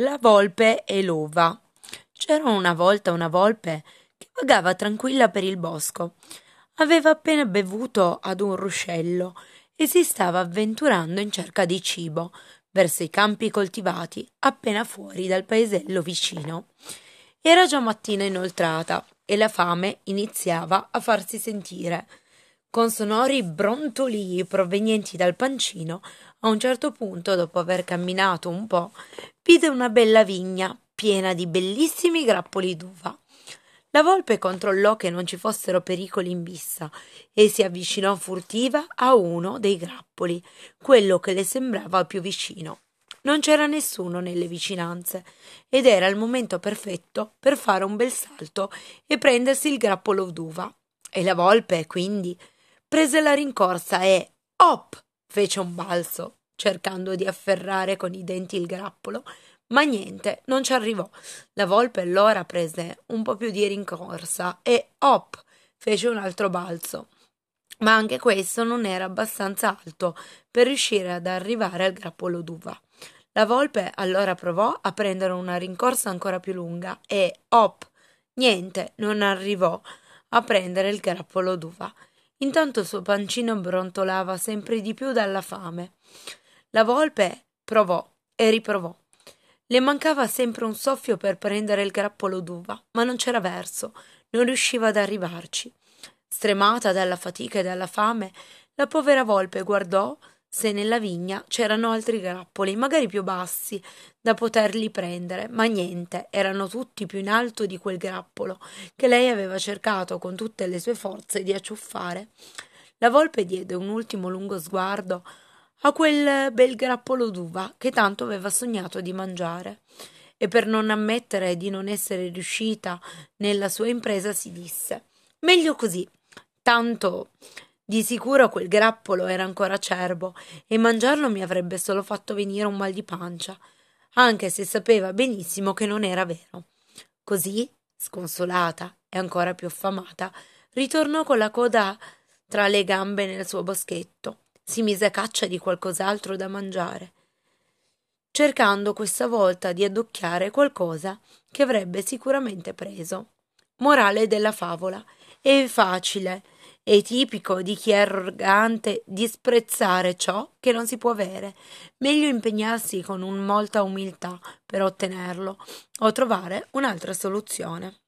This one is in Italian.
La volpe e l'uva. C'era una volta una volpe che vagava tranquilla per il bosco. Aveva appena bevuto ad un ruscello e si stava avventurando in cerca di cibo verso i campi coltivati appena fuori dal paesello vicino. Era già mattina inoltrata e la fame iniziava a farsi sentire. Con sonori brontolii provenienti dal pancino, a un certo punto, dopo aver camminato un po', vide una bella vigna piena di bellissimi grappoli d'uva. La volpe controllò che non ci fossero pericoli in vista e si avvicinò furtiva a uno dei grappoli, quello che le sembrava più vicino. Non c'era nessuno nelle vicinanze ed era il momento perfetto per fare un bel salto e prendersi il grappolo d'uva. E la volpe, quindi, prese la rincorsa e hop fece un balzo, cercando di afferrare con i denti il grappolo, ma niente, non ci arrivò. La volpe allora prese un po' più di rincorsa e hop fece un altro balzo. Ma anche questo non era abbastanza alto per riuscire ad arrivare al grappolo d'uva. La volpe allora provò a prendere una rincorsa ancora più lunga e hop, niente, non arrivò a prendere il grappolo d'uva. Intanto il suo pancino brontolava sempre di più dalla fame. La volpe provò e riprovò. Le mancava sempre un soffio per prendere il grappolo d'uva, ma non c'era verso, non riusciva ad arrivarci. Stremata dalla fatica e dalla fame, la povera volpe guardò se nella vigna c'erano altri grappoli, magari più bassi, da poterli prendere, ma niente, erano tutti più in alto di quel grappolo che lei aveva cercato con tutte le sue forze di acciuffare. La volpe diede un ultimo lungo sguardo a quel bel grappolo d'uva che tanto aveva sognato di mangiare e per non ammettere di non essere riuscita nella sua impresa si disse meglio così tanto di sicuro quel grappolo era ancora acerbo e mangiarlo mi avrebbe solo fatto venire un mal di pancia, anche se sapeva benissimo che non era vero. Così, sconsolata e ancora più affamata, ritornò con la coda tra le gambe nel suo boschetto, si mise a caccia di qualcos'altro da mangiare, cercando questa volta di addocchiare qualcosa che avrebbe sicuramente preso. Morale della favola. È facile è tipico di chi è arrogante disprezzare ciò che non si può avere. Meglio impegnarsi con molta umiltà per ottenerlo o trovare un'altra soluzione.